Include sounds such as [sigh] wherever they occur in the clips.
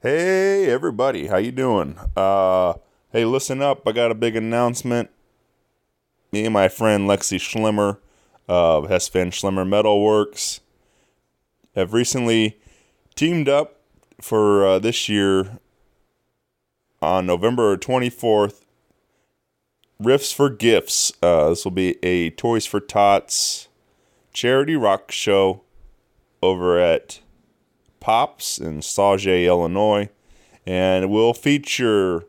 Hey everybody, how you doing? Uh hey, listen up. I got a big announcement. Me and my friend Lexi Schlimmer of Hess Van Schlimmer Metalworks have recently teamed up for uh, this year on November 24th. Riffs for Gifts. Uh, this will be a Toys for Tots charity rock show over at Pops in Sauget, Illinois, and it will feature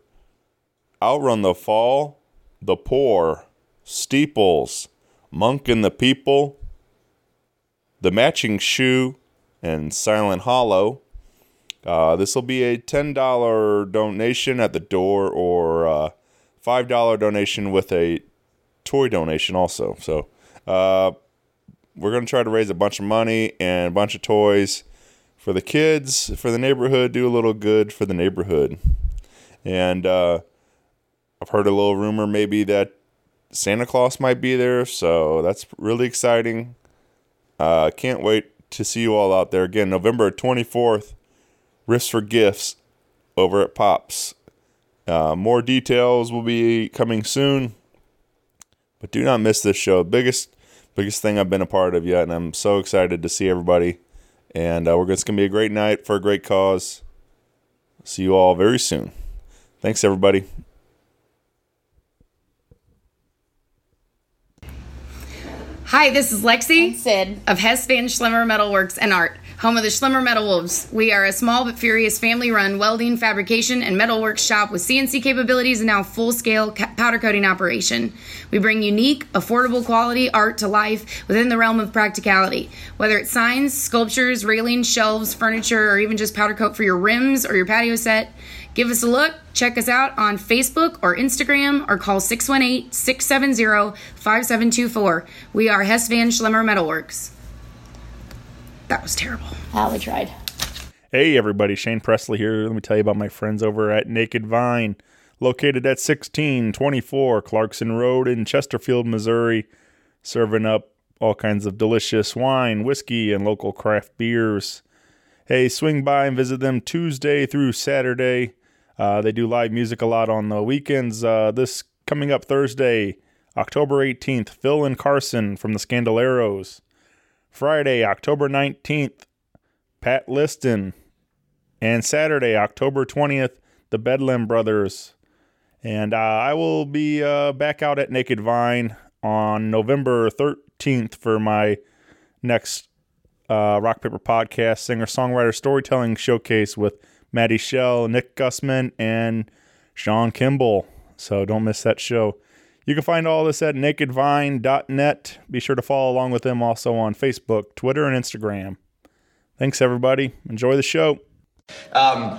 Outrun the Fall, The Poor, Steeples, Monk and the People, The Matching Shoe, and Silent Hollow. Uh, this will be a $10 donation at the door or uh, $5 donation with a toy donation also. So uh, we're going to try to raise a bunch of money and a bunch of toys for the kids, for the neighborhood, do a little good for the neighborhood. And uh, I've heard a little rumor maybe that Santa Claus might be there, so that's really exciting. Uh, can't wait to see you all out there again. November 24th, Riffs for Gifts over at Pops. Uh, more details will be coming soon, but do not miss this show. Biggest, biggest thing I've been a part of yet, and I'm so excited to see everybody. And uh, we're it's gonna be a great night for a great cause. See you all very soon. Thanks, everybody. Hi, this is Lexi And Sid. of Hess Van Schlimmer Metalworks and Art, home of the Schlimmer Metal Wolves. We are a small but furious family run welding, fabrication, and metalworks shop with CNC capabilities and now full scale ca- powder coating operation. We bring unique, affordable quality art to life within the realm of practicality. Whether it's signs, sculptures, railings, shelves, furniture, or even just powder coat for your rims or your patio set, Give us a look. Check us out on Facebook or Instagram or call 618 670 5724. We are Hess Van Schlimmer Metalworks. That was terrible. Ah, we tried. Hey everybody, Shane Presley here. Let me tell you about my friends over at Naked Vine, located at 1624 Clarkson Road in Chesterfield, Missouri, serving up all kinds of delicious wine, whiskey, and local craft beers. Hey, swing by and visit them Tuesday through Saturday. Uh, they do live music a lot on the weekends. Uh, this coming up Thursday, October 18th, Phil and Carson from the Scandaleros. Friday, October 19th, Pat Liston. And Saturday, October 20th, the Bedlam Brothers. And uh, I will be uh, back out at Naked Vine on November 13th for my next uh, Rock Paper Podcast Singer Songwriter Storytelling Showcase with Maddie Shell, Nick Gussman, and Sean Kimball. So don't miss that show. You can find all this at nakedvine.net. Be sure to follow along with them also on Facebook, Twitter, and Instagram. Thanks, everybody. Enjoy the show. Um,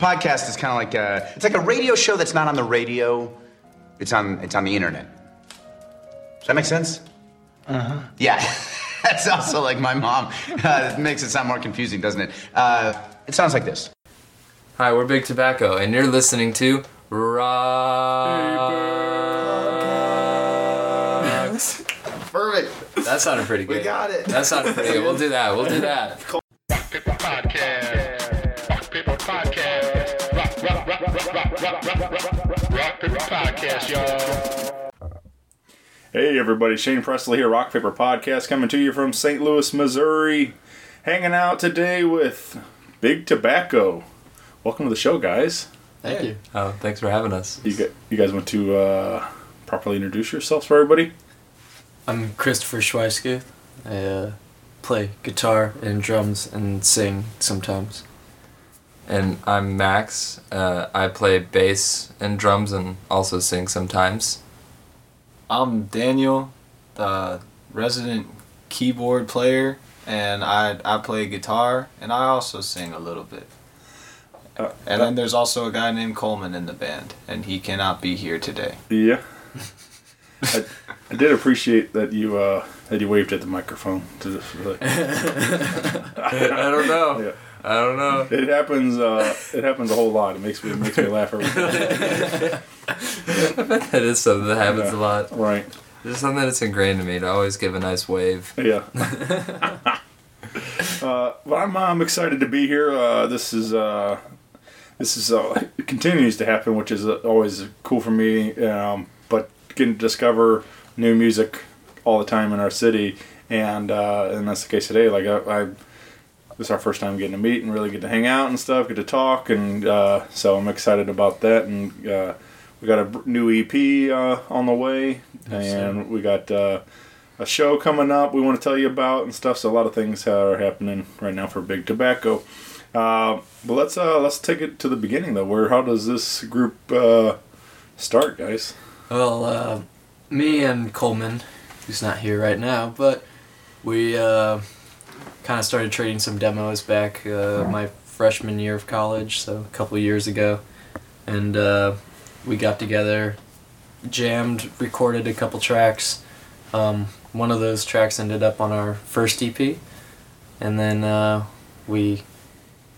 podcast is kind of like a, it's like a radio show that's not on the radio. It's on it's on the internet. Does that make sense? Uh huh. Yeah, [laughs] that's also like my mom. [laughs] Uh, it makes it sound more confusing, doesn't it? Uh, it sounds like this. Hi, we're Big Tobacco, and you're listening to Rocks. That sounded pretty good. We got it. That sounded pretty good. We'll do that. We'll do that. [laughs] Rock Paper Podcast. Rock Paper Podcast. Rock, rock, rock, rock, rock, rock, rock, rock, rock, rock Paper Podcast, y'all. Hey, everybody. Shane Presley here, Rock Paper Podcast, coming to you from St. Louis, Missouri. Hanging out today with Big Tobacco. Welcome to the show, guys. Thank you. Oh, thanks for having us. You, got, you guys want to uh, properly introduce yourselves for everybody? I'm Christopher Schweisky. I uh, play guitar and drums and sing sometimes. And I'm Max. Uh, I play bass and drums and also sing sometimes. I'm Daniel, the resident keyboard player, and I I play guitar and I also sing a little bit. Uh, And then there's also a guy named Coleman in the band, and he cannot be here today. Yeah. [laughs] I, I did appreciate that you uh, that you waved at the microphone. Really, [laughs] I don't know. yeah. I don't know. It happens. Uh, it happens a whole lot. It makes me it makes me laugh every [laughs] time. That is something that happens a lot. Right. It's something that's ingrained in me to always give a nice wave. Yeah. [laughs] uh, well, I'm, I'm excited to be here. Uh, this is uh, this is uh, it continues to happen, which is uh, always cool for me. Um, to discover new music all the time in our city, and uh, and that's the case today. Like I, I this is our first time getting to meet and really get to hang out and stuff, get to talk, and uh, so I'm excited about that. And uh, we got a new EP uh, on the way, and we got uh, a show coming up we want to tell you about and stuff. So a lot of things are happening right now for Big Tobacco. Uh, but let's uh, let's take it to the beginning though. Where how does this group uh, start, guys? Well, uh, me and Coleman, who's not here right now, but we uh, kind of started trading some demos back uh, my freshman year of college, so a couple years ago, and uh, we got together, jammed, recorded a couple tracks. Um, one of those tracks ended up on our first EP, and then uh, we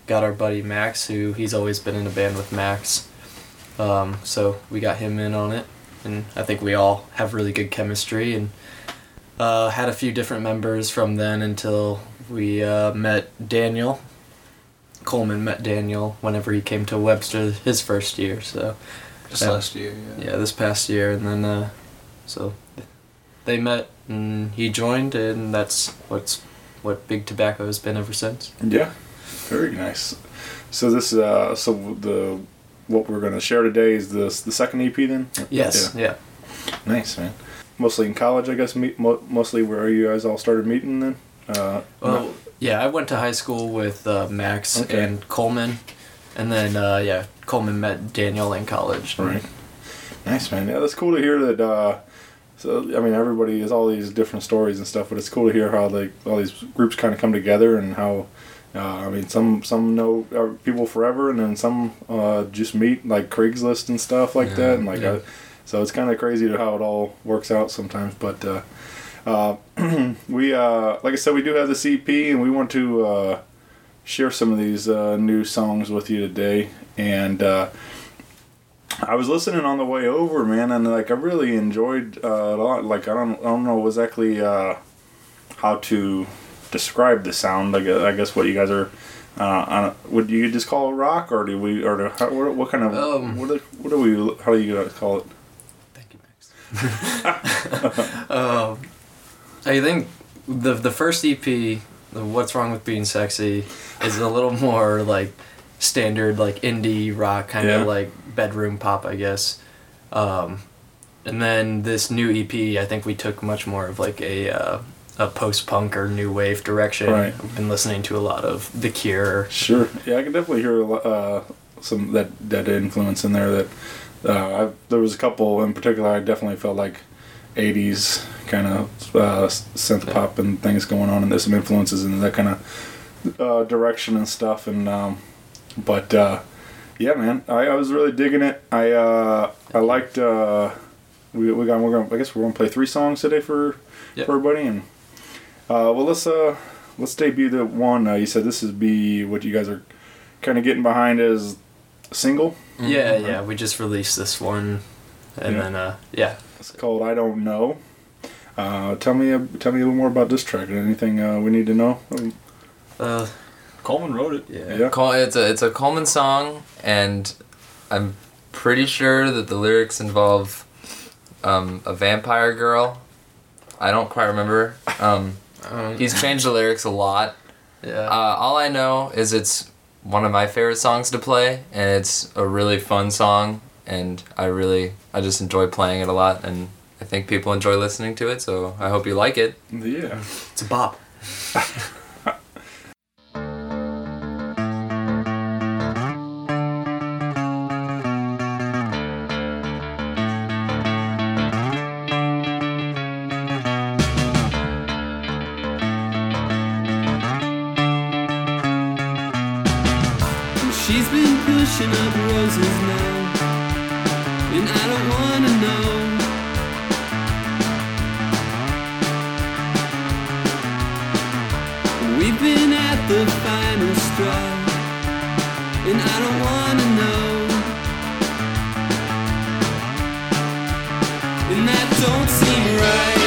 got our buddy Max, who he's always been in a band with Max. Um, so we got him in on it, and I think we all have really good chemistry and uh, had a few different members from then until we uh, met Daniel. Coleman met Daniel whenever he came to Webster his first year, so Just Yeah. last year, yeah. yeah, this past year, and then uh, so they met and he joined, and that's what's what Big Tobacco has been ever since. Yeah, very nice. So this uh, so the what we're gonna share today is this the second EP then. Yes, yeah. Nice man. Mostly in college, I guess. Meet, mo- mostly where you guys all started meeting then. Uh, Well, yeah, I went to high school with uh, Max Okay. and Coleman, and then uh, yeah, Coleman met Daniel in college. Right. Nice man. Yeah, that's cool to hear that. Uh, so I mean, everybody has all these different stories and stuff, but it's cool to hear how like all these groups kind of come together and how. Uh, I mean, some some know uh, people forever, and then some uh, just meet like Craigslist and stuff like that, and like, Yeah. uh, so it's kind of crazy to how it all works out sometimes. But uh, uh, [clears throat] we, uh, like I said, we do have the EP, and we want to uh, share some of these uh, new songs with you today, and. Uh, I was listening on the way over, man, and like I really enjoyed uh, a lot. Like I don't, I don't know exactly uh, how to describe the sound. I guess, I guess what you guys are. Uh, on, would you just call it rock, or do we, or do, how, what, what kind of, Um, what, do, what do we, how do you guys call it? Thank you, Max. [laughs] um, I think the the first EP, the "What's Wrong with Being Sexy," is a little more like standard, like indie rock, kind of Yeah. like bedroom pop, I guess. Um, and then this new EP, I think we took much more of like a uh, a post punk or new wave direction. Right. I've been listening to a lot of The Cure. Sure. Yeah, I can definitely hear uh, some that that influence in there. That uh, I, there was a couple in particular. I definitely felt like '80s kind of uh, synth pop and things going on, and there's some influences in that kind of uh, direction and stuff. And um, but uh, yeah, man, I, I was really digging it. I uh, I liked. Uh, we we got we're gonna I guess we're gonna play three songs today for Yep. for everybody and. Uh, well, let's uh, let's debut the one. Uh, you said this is be what you guys are kind of getting behind as a single. Yeah, yeah. We just released this one, and Yeah. then uh, yeah, It's called "I Don't Know." Uh, tell me, a, tell me a little more about this track. Anything uh, we need to know? Um, uh, Coleman wrote it. yeah. Yeah. Col- It's a it's a Coleman song, and I'm pretty sure that the lyrics involve um, a vampire girl. I don't quite remember. Um, Um, he's changed the lyrics a lot. yeah. Uh, all I know is it's one of my favorite songs to play, and it's a really fun song, and I really I just enjoy playing it a lot, and I think people enjoy listening to it. So I hope you like it. Yeah. It's a bop. [laughs] We've been at the final straw, and I don't wanna know. And that don't seem right.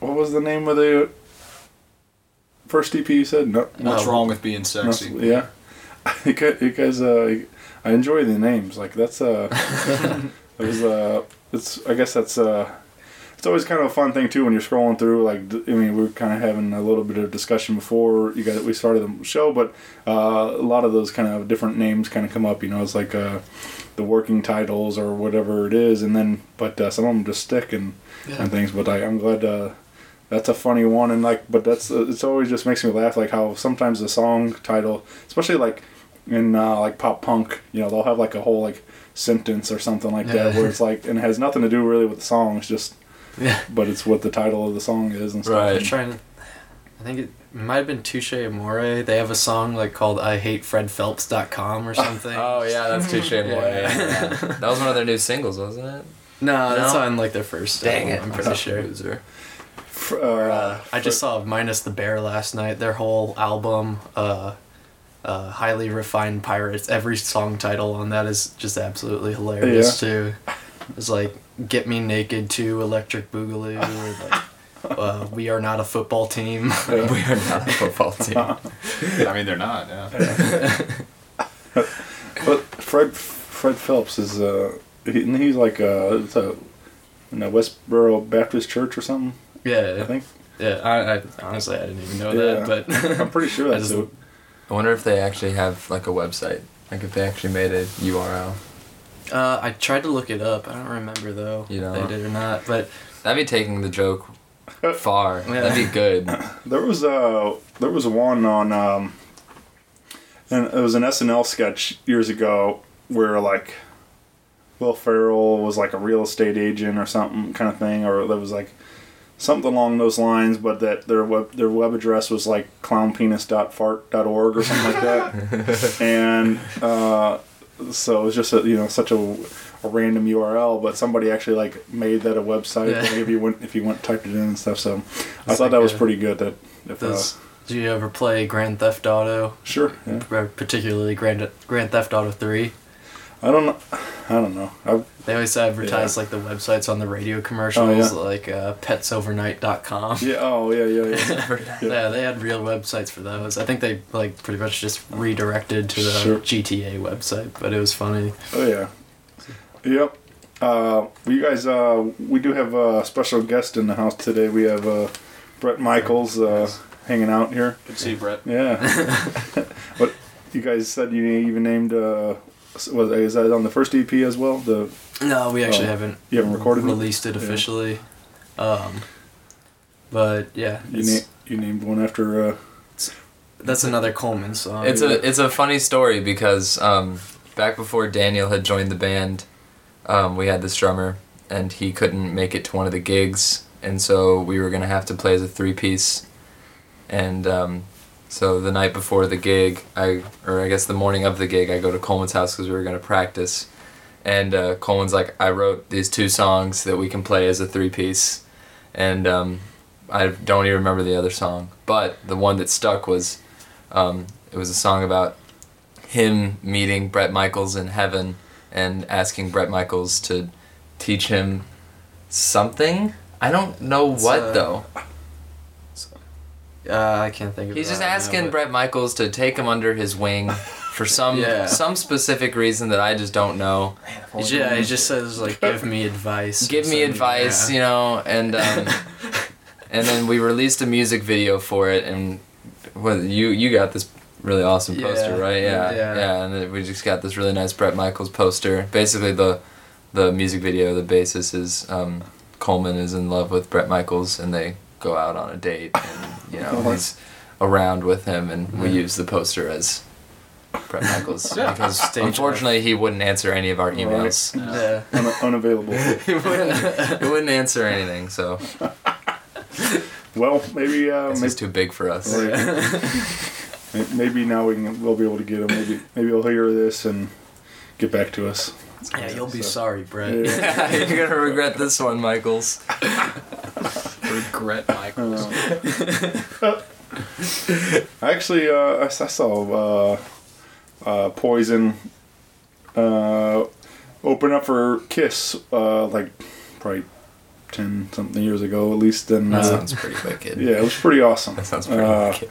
What was the name of the first EP you said? No, What's no, wrong with being no, sexy? yeah, [laughs] you guys, uh, I enjoy the names. Like that's uh, [laughs] it was uh, it's I guess that's uh. It's always kind of a fun thing too when you're scrolling through. Like, I mean, we are kind of having a little bit of discussion before you guys we started the show, but uh, a lot of those kind of different names kind of come up. You know, it's like uh, the working titles or whatever it is, and then but uh, some of them just stick and and things. But I, I'm glad uh, that's a funny one, and like, but that's uh, it's always just makes me laugh, like how sometimes the song title, especially like in uh, like pop punk, you know, they'll have like a whole like sentence or something like that where it's like and it has nothing to do really with the song. It's just Yeah. but it's what the title of the song is and stuff. Right. I'm trying to. I think it might have been Touche Amore. They have a song like called "I Hate FredPhelps.com" or something. [laughs] Oh yeah, that's Touche Amore. Yeah. Yeah. That was one of their new singles, wasn't it? no, that's on like their first. Dang album, it! I'm pretty sure. Loser. Fr- uh, Uh, I just saw minus the bear last night. Their whole album, uh, uh, highly refined pirates. Every song title on that is just absolutely hilarious too. It's like "Get Me Naked" to "Electric Boogaloo" or like [laughs] uh, "We Are Not a Football Team." [laughs] We are not a football team. [laughs] I mean, they're not. Yeah. But Fred Fred Phelps is uh he, he's like uh it's a in a Westboro Baptist Church or something. Yeah, I think yeah. I, I honestly I didn't even know Yeah. that, but [laughs] I'm pretty sure [laughs] I that's just- it. I wonder if they actually have like a website. Like if they actually made a URL. Uh, I tried to look it up. I don't remember though. You if don't? they did or not. But That'd be taking the joke [laughs] far. Yeah. That'd be good. There was a there was one on um, and it was an SNL sketch years ago where like Will Ferrell was like a real estate agent or something kind of thing, or there was like something along those lines, but that their web their web address was like clownpenis.fart.org or something like that, [laughs] and uh, so it was just a, you know such a, a random URL, but somebody actually like made that a website. Yeah. If you went if you went typed it in and stuff, so I thought like that was a- pretty good. That if uh, do you ever play Grand Theft Auto? sure, yeah. Particularly Grand Grand Theft Auto Three. I don't know. I don't know. I, They always advertise like the websites on the radio commercials, like uh, petsovernight.com. yeah. Oh yeah, yeah, [laughs] yeah. Yeah, they had real websites for those. I think they like pretty much just redirected to the Sure. GTA website, but it was funny. Oh yeah. Yep. Uh, well, you guys, uh, we do have a special guest in the house today. We have uh, Bret Michaels uh, hanging out here. Good to see you, Bret. Yeah. [laughs] [laughs] what you guys said you even named? Uh, was is that on the first EP as well? The No, we actually Oh, haven't you haven't recorded released it Yeah. officially. Um, but yeah, you it's- na- you named one after. Uh, that's another Coleman song. It's a it's a funny story because um, back before Daniel had joined the band, um, we had this drummer and he couldn't make it to one of the gigs, and so we were gonna have to play as a three piece. And um, so the night before the gig, I or I guess the morning of the gig, I go to Coleman's house because we were gonna practice, and uh, Coleman's like, I wrote these two songs that we can play as a three piece, and um, I don't even remember the other song, but the one that stuck was um, it was a song about him meeting Bret Michaels in heaven and asking Bret Michaels to teach him something. I don't know what uh, though. Uh, I can't think of. It. He's just now, asking but- Bret Michaels to take him under his wing [laughs] for some Yeah. some specific reason that I just don't know. He ju- Yeah, he just says like, "Give me advice." Give me advice, yeah. you know, and um, [laughs] and then we released a music video for it, and well, you you got this really awesome poster, Yeah, right? Yeah, yeah. yeah, and we just got this really nice Bret Michaels poster. Basically, the the music video, the basis is um, Coleman is in love with Bret Michaels, and they go out on a date, and you know he's around with him, and we use the poster as. Bret Michaels, [laughs] because Stage unfortunately he wouldn't answer any of our emails. Yeah. un- unavailable. [laughs] he wouldn't, he wouldn't answer anything, so [laughs] well, maybe uh, this maybe, is too big for us. May- maybe now we can we'll be able to get him. Maybe maybe he'll hear this and get back to us. Yeah, you'll be So- sorry, Bret. Yeah. You're gonna regret this one, Michaels. Regret Michaels. [laughs] I [laughs] actually, uh, I, s- I saw uh, uh, Poison uh, open up for Kiss uh, like probably ten something years ago at least. And That uh, sounds pretty wicked. yeah, it was pretty awesome. That sounds pretty Uh, wicked.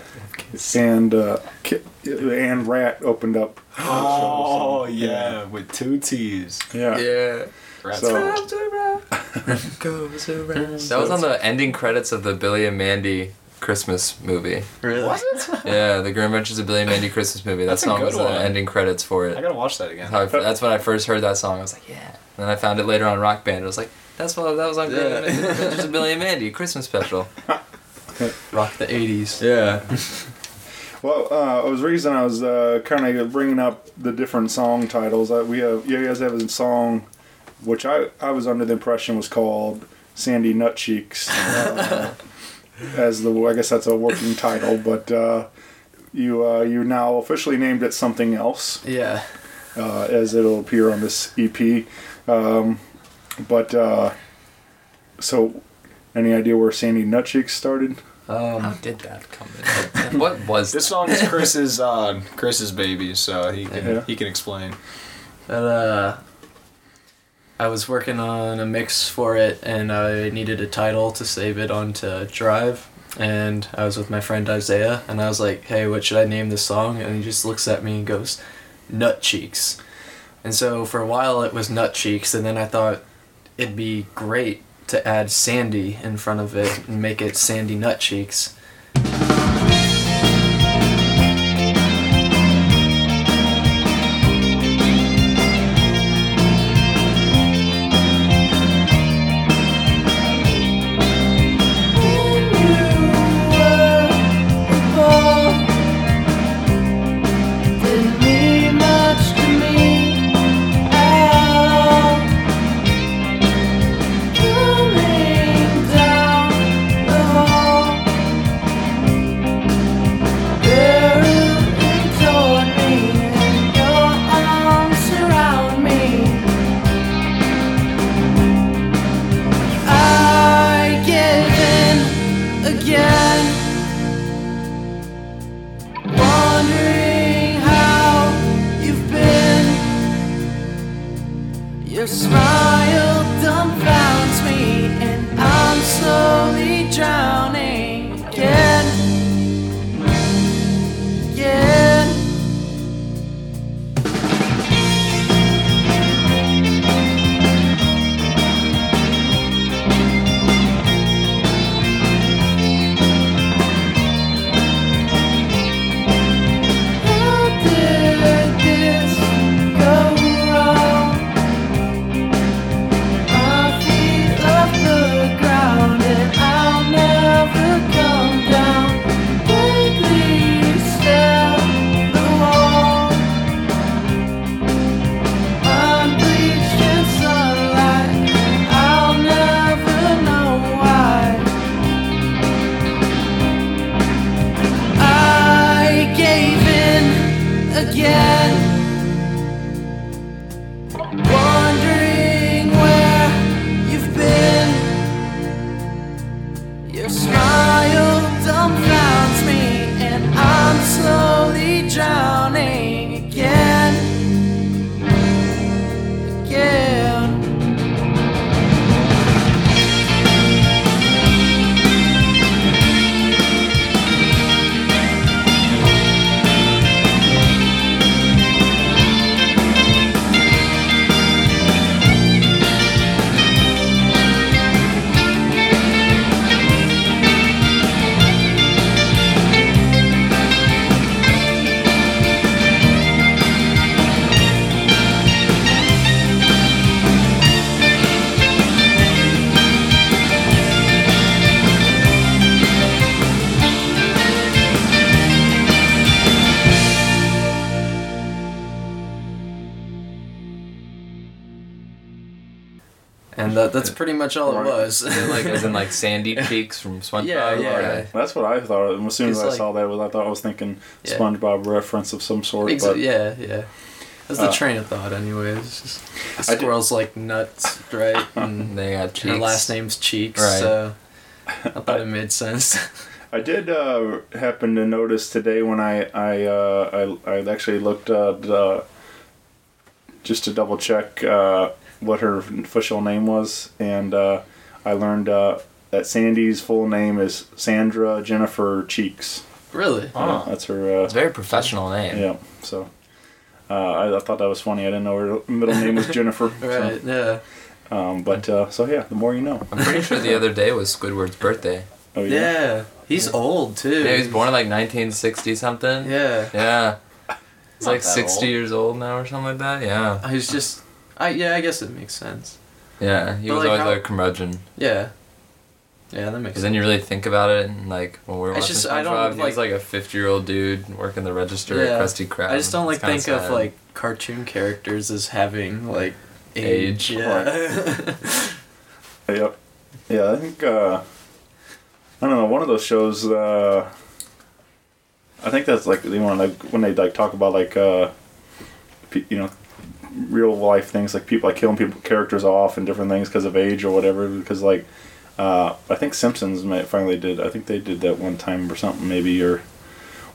And uh, Ki- and Ratt opened up. Oh yeah, with two T's. Yeah. Yeah. Rats So- [laughs] Goes around. That was on the ending credits of the Billy and Mandy Christmas movie. Really? Was [laughs] it? Yeah, the Grim Adventures of Billy and Mandy Christmas movie. That That's a song good was the ending credits for it. I gotta watch that again. How I- that's when I first heard that song. I was like, yeah. And then I found it later on Rock Band. I was like, that's what that was on Grim Yeah. Adventures of Billy and Mandy Christmas special. [laughs] Rock the '80s. Yeah. Well, uh, I was reason I was uh, kind of bringing up the different song titles. Uh, we have you guys have a song, which I I was under the impression was called Sandy Nutcheeks, [laughs] uh, as the I guess that's a working title, but uh, you uh, you now officially named it something else, Yeah. uh, as it'll appear on this EP. Um, but uh, so, any idea where Sandy Nut Cheeks started? How Um, did that come in? [laughs] what was This song is Chris's uh, Chris's baby, so he can Yeah. he can explain. but uh, I was working on a mix for it, and I needed a title to save it onto Drive. And I was with my friend Isaiah, and I was like, "Hey, what should I name this song?" And he just looks at me and goes, "Nut Cheeks." And so for a while it was Nut Cheeks, and then I thought it'd be great to add Sandy in front of it and make it Sandy Nut Cheeks. That's pretty much all Right. it was. like as in like [laughs] Sandy Cheeks from SpongeBob. Yeah, yeah. Okay. That's what I thought. And as soon as I like- saw that, I thought I was thinking Yeah. SpongeBob reference of some sort. Ex- but yeah, yeah. That's the Uh, train of thought, anyways. Just, the I did- squirrel's like nuts, right? [laughs] And They got cheeks. her last name's Cheeks, Right. so [laughs] I thought it made sense. I did uh, happen to notice today when I I uh, I, I actually looked at uh, just to double check uh, what her official name was, and uh, I learned uh, that Sandy's full name is Sandra Jennifer Cheeks. really? Yeah, that's her. Uh, It's a very professional name. yeah. So uh, I, I thought that was funny. I didn't know her middle name was Jennifer. [laughs] Right, yeah. Um, but uh, so yeah, the more you know. I'm pretty sure the other day was Squidward's birthday. Oh Yeah. Yeah. He's old, too. Yeah, he was born in like 1960 something. Yeah. Yeah. He's like 60 old. years old now or something like that. Yeah. He's just. I Yeah, I guess it makes sense. Yeah. He But, was like, always how- like a curmudgeon. Yeah. Yeah, that makes Because sense. then you really think about it, and like when we were It's watching just- I don't, SpongeBob, he was like- like a 50 year old dude working the register Yeah. at Krusty Krab. I just don't like It's kinda think of like cartoon characters as having like age. Age. Yeah. [laughs] Yep. Yeah, I think uh I don't know, one of those shows uh I think that's like the one like when they like talk about like uh pe- you know real life things like people like killing people characters off and different things because of age or whatever because like uh I think Simpsons may, finally did I think they did that one time or something maybe or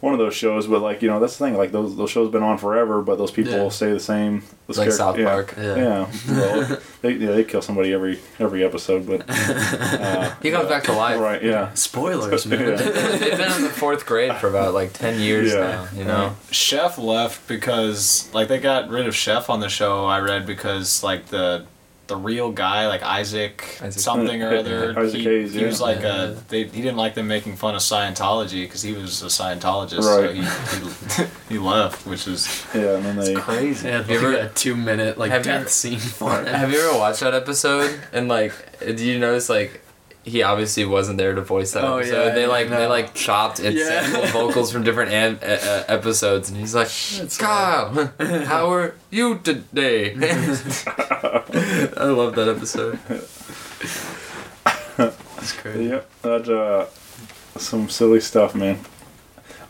one of those shows but like you know that's the thing like those those shows been on forever but those people Yeah. stay the same Those like charac- South yeah. Park. Yeah. yeah, well, [laughs] they yeah, they kill somebody every every episode, but uh, [laughs] He comes back to life. right, yeah, Spoilers, man. [laughs] Yeah. They've been in the fourth grade for about like 10 years Yeah. now, you know? Chef left because like they got rid of Chef on the show. I read because like the the real guy like Isaac, Isaac- something or [laughs] other. Isaac he, Hayes, he was like Yeah. a they he didn't like them making fun of Scientology because he was a Scientologist. So Right. he, he he left, which is yeah, and then they crazy. Yeah, Have you ever- a two minute like have you death scene for [laughs] it. Have you ever watched that episode? And like, did you notice like he obviously wasn't there to voice that Oh, episode? yeah, they like no. they like chopped and Yeah. sampled [laughs] vocals from different an- uh, episodes, and he's like, "Kyle, [laughs] how are you today?" [laughs] I love that episode. That's crazy. Yep, that uh, some silly stuff, man.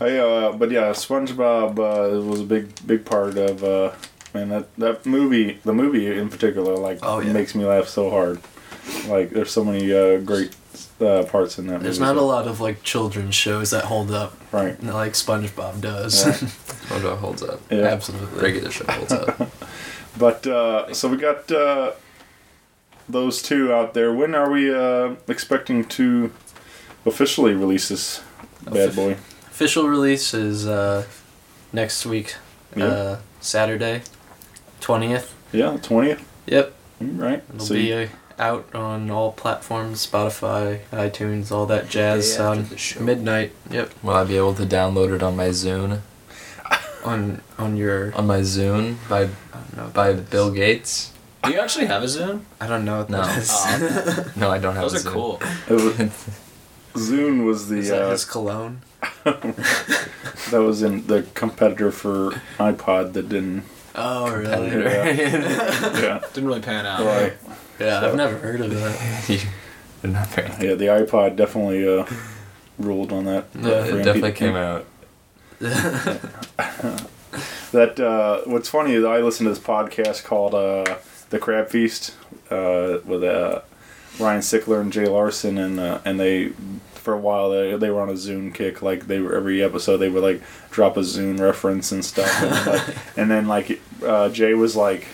I uh, but yeah, SpongeBob uh, was a big big part of uh, man that that movie. The movie in particular, like, Oh, yeah. makes me laugh so hard. Like, there's so many uh, great uh, parts in that. There's movie, not a lot of like children's shows that hold up Right. like SpongeBob does. Yeah. [laughs] SpongeBob holds up. Yeah. Absolutely. Regular show holds up. [laughs] But uh, so we got uh, those two out there. When are we uh, expecting to officially release this bad boy? Official release is uh, next week, Yeah. uh, Saturday, twentieth. Yeah, twentieth. Yep, Right. it'll So be you- uh, out on all platforms: Spotify, iTunes, all that jazz. Day after On the show. midnight. Yep, Will I be able to download it on my Zune? on on your. On my Zune by I don't know. by Bill Gates? Do you actually have a Zune? I don't know what No. that is. Oh, [laughs] No, I don't have. those a are Zune. cool. it [laughs] Zune was the is that uh, his cologne? [laughs] that was in the competitor for iPod that didn't. Oh, really? Yeah. Didn't really pan out. Right. Yeah, I've never heard of that. [laughs] You- not very. Yeah, the iPod definitely uh, ruled on that. Yeah, for It definitely came out. [laughs] That uh, what's funny is I listened to this podcast called uh, The Crab Feast uh, with uh, Ryan Sickler and Jay Larson, and uh, and they for a while they, they were on a Zune kick. Like they were every episode they would like drop a Zune reference and stuff. And, like, [laughs] and then like uh, Jay was like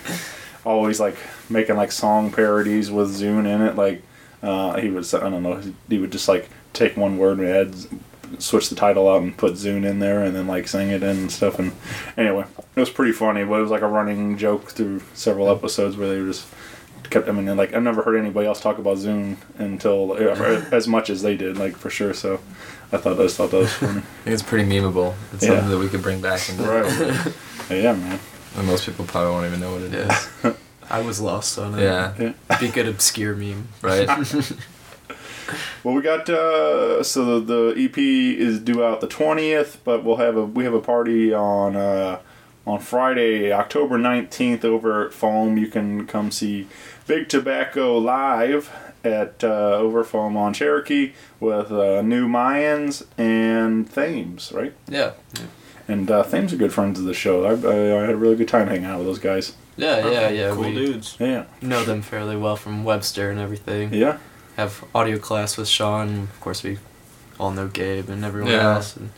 always like making like song parodies with Zune in it. Like uh, he was I don't know he would just like take one word and add switch the title out and put Zune in there and then like sing it in and stuff. And anyway, it was pretty funny. But it was like a running joke through several episodes where they were just kept. I mean, like I've never heard anybody else talk about Zune until [laughs] as much as they did, like for sure. So I thought I just thought that was funny. [laughs] It's pretty memeable. It's Yeah. something that we could bring back and right. [laughs] yeah, man. And most people probably won't even know what it is. [laughs] I was lost on it. Yeah. Yeah. Be good obscure meme. Right. [laughs] Well, we got uh, so the, the EP is due out the twentieth, but we'll have a we have a party on uh, on Friday, October nineteenth, over at Foam. You can come see Big Tobacco live at uh, over Foam on Cherokee with uh, New Mayans and Thames, right? Yeah. And uh, Thames are good friends of the show. I, I, I had a really good time hanging out with those guys. Yeah, yeah, yeah. Cool we dudes. Yeah, know them fairly well from Webster and everything. yeah, Have audio class with Sean. Of course, we all know Gabe and everyone Yeah. else. And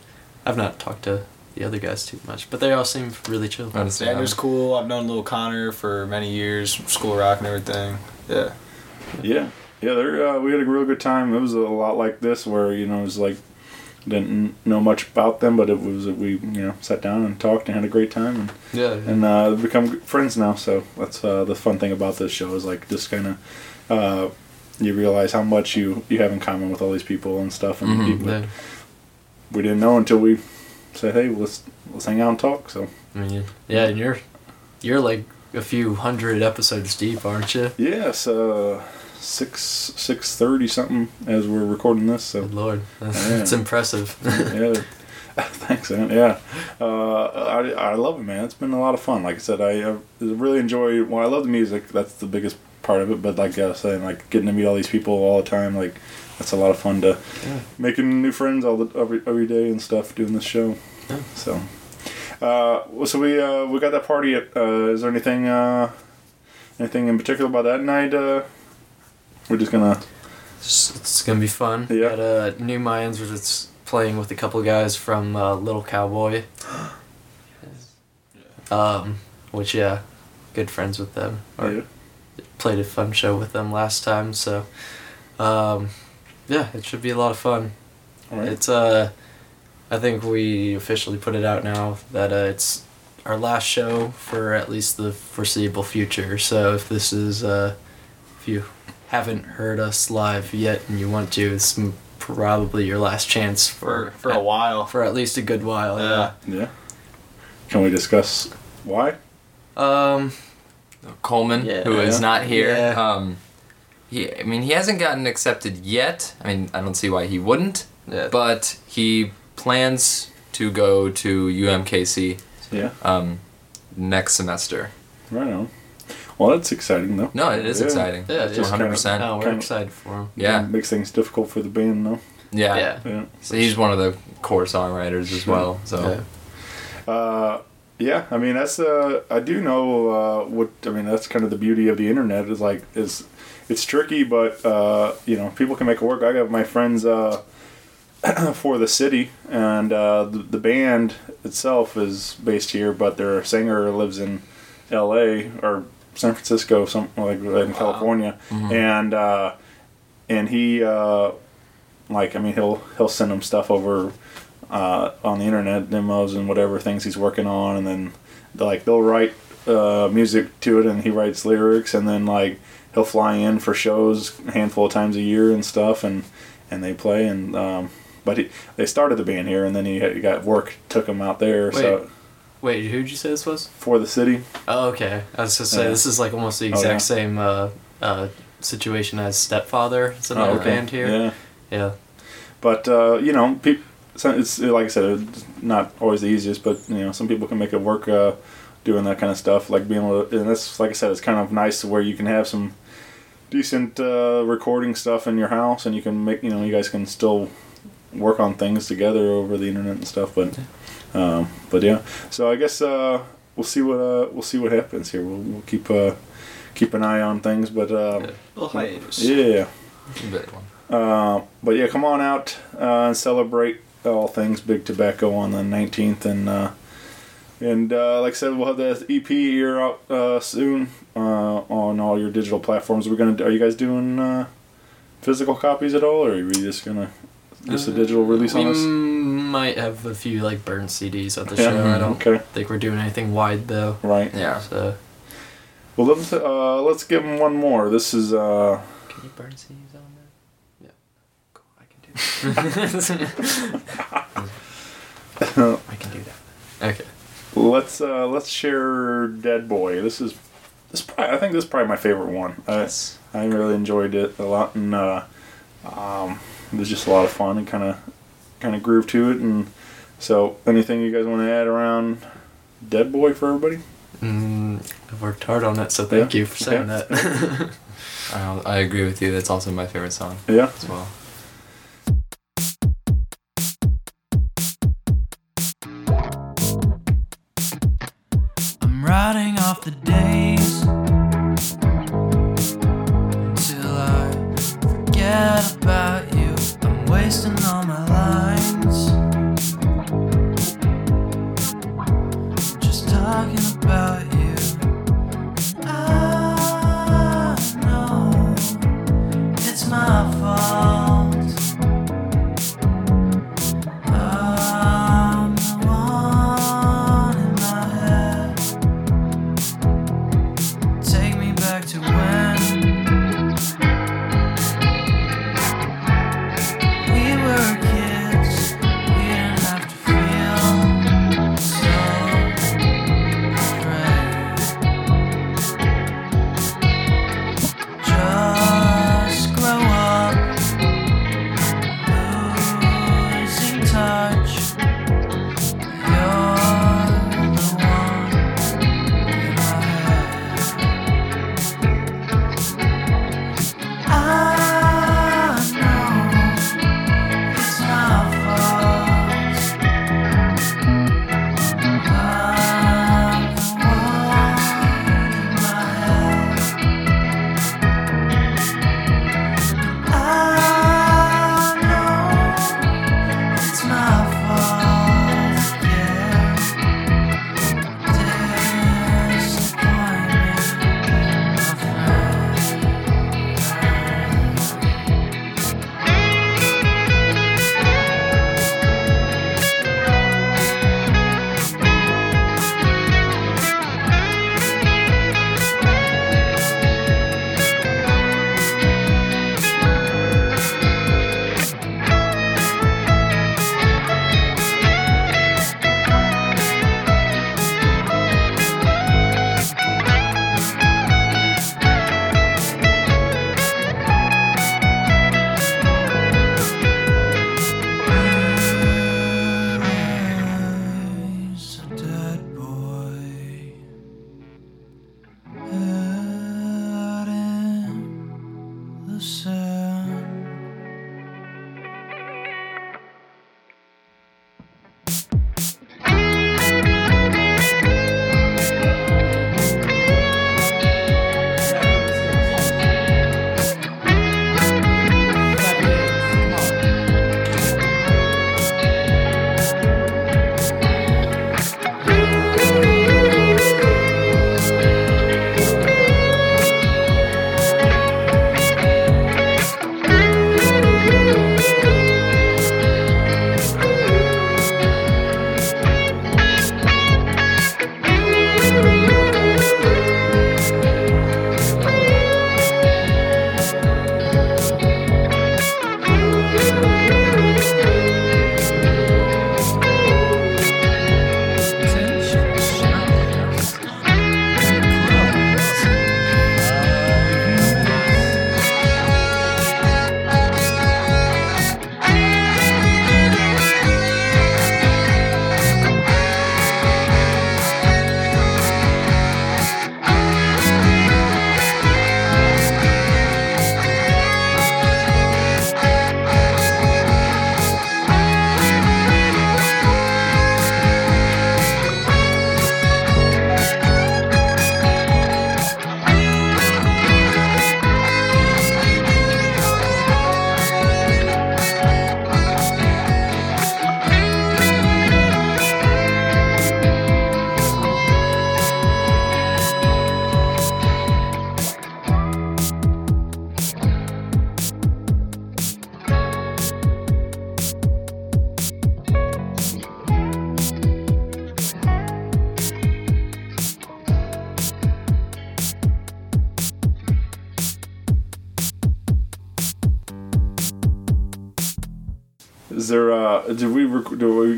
I've not talked to the other guys too much, but they all seem really chill. Honestly, Xander's cool. I've known Lil Connor for many years, school rock and everything. Yeah. Yeah, yeah. There, uh, we had a real good time. It was a lot like this, where you know, it was like didn't know much about them, but it was we you know sat down and talked and had a great time, and Yeah. and uh, become friends now. So that's uh, the fun thing about this show is like just kind of uh, you realize how much you you have in common with all these people and stuff, and Mhm. people yeah. we didn't know until we said, hey, let's let's hang out and talk. So I mean, yeah, and you're you're like a few hundred episodes deep, aren't you? yes, uh, six six thirty something as we're recording this. So. Good lord, Yeah. [laughs] it's impressive. [laughs] yeah. Thanks, man. Yeah, uh, I, I love it, man. It's been a lot of fun. Like I said, I, uh really enjoy. Well, I love the music. That's the biggest part of it. But like I was saying, like getting to meet all these people all the time, like that's a lot of fun to making new friends all the every every day and stuff. Doing this show, so. Uh, so we uh, we got that party. At, uh, is there anything uh, anything in particular about that night? We're just gonna. It's, it's gonna be fun. Yeah. Got uh, New Mayans, which is playing with a couple of guys from uh, Little Cowboy. [gasps] Um, which yeah, good friends with them. Or Yeah. played a fun show with them last time, so um, yeah, it should be a lot of fun. All right. It's uh, I think we officially put it out now that uh, it's our last show for at least the foreseeable future. So if this is uh, if you haven't heard us live yet and you want to, it's probably your last chance For for for a while. for at least a good while. Yeah. Yeah. Can we discuss why? Um. Coleman, Yeah. who is Yeah. not here. Yeah. Um, he, I mean, he hasn't gotten accepted yet. I mean, I don't see why he wouldn't. Yeah. But he plans to go to UMKC Yeah. um, next semester. Right on. Well, that's exciting though. No, it is Yeah. exciting. Yeah, Just one hundred percent. No, we're excited for him. Yeah. Makes things difficult for the band though. Yeah. Yeah. Yeah. So he's one of the core songwriters as well. So Yeah. Uh, yeah. I mean, that's uh, I do know uh, what I mean. That's kind of the beauty of the internet is like is it's tricky, but uh, you know people can make it work. I got my friends uh, [clears throat] for the city, and uh, the, the band itself is based here, but their singer lives in L.A. or San Francisco, something like that in California, and uh, and he uh, like I mean he'll he'll send them stuff over uh, on the internet demos and whatever things he's working on, and then they'll, like they'll write uh, music to it, and he writes lyrics, and then like he'll fly in for shows a handful of times a year and stuff, and and they play, and um, but he, they started the band here, and then he, had, he got work took him out there, so Wait. Who'd you say this was? for the city, Oh, okay. I was just say Yeah. this is like almost the Oh, exact yeah. same uh, uh, situation as Stepfather. It's Oh, another okay. band here. yeah. Yeah. But uh, you know, so it's like I said, it's not always the easiest, but you know, some people can make it work uh, doing that kind of stuff. Like being able to, and that's like I said, it's kind of nice where you can have some decent uh, recording stuff in your house, and you can make you know, you guys can still work on things together over the internet and stuff. But um, but yeah, so I guess uh, we'll see what uh, we'll see what happens here. We'll, we'll keep uh, keep an eye on things, but um, Little hiatus. yeah. big one. Uh, but yeah, come on out uh, and celebrate all things Big Tobacco on the 19th. And uh, and uh, like I said, we'll have the EP here out uh, soon uh, on all your digital platforms. We're gonna. Are you guys doing uh, physical copies at all, or are we just gonna just a digital release on this? Might have a few like burnt CDs at the Yeah, show. I don't okay. think we're doing anything wide though. Right. Yeah. So Well, let's uh, let's give them one more. This is uh, Can you burn CDs on there? Yeah. Cool. I can do that. [laughs] [laughs] I can do that. okay. let's uh, let's share Dead Boy. This is this. Probably, I think this is probably my favorite one. I, Yes. I really enjoyed it a lot, and uh, um, it was just a lot of fun and kind of kind of groove to it. And so, anything you guys want to add around Dead Boy for everybody? Mm, I've worked hard on it, so thank Yeah, you for saying that. [laughs] I, I agree with you. That's also my favorite song Yeah. as well.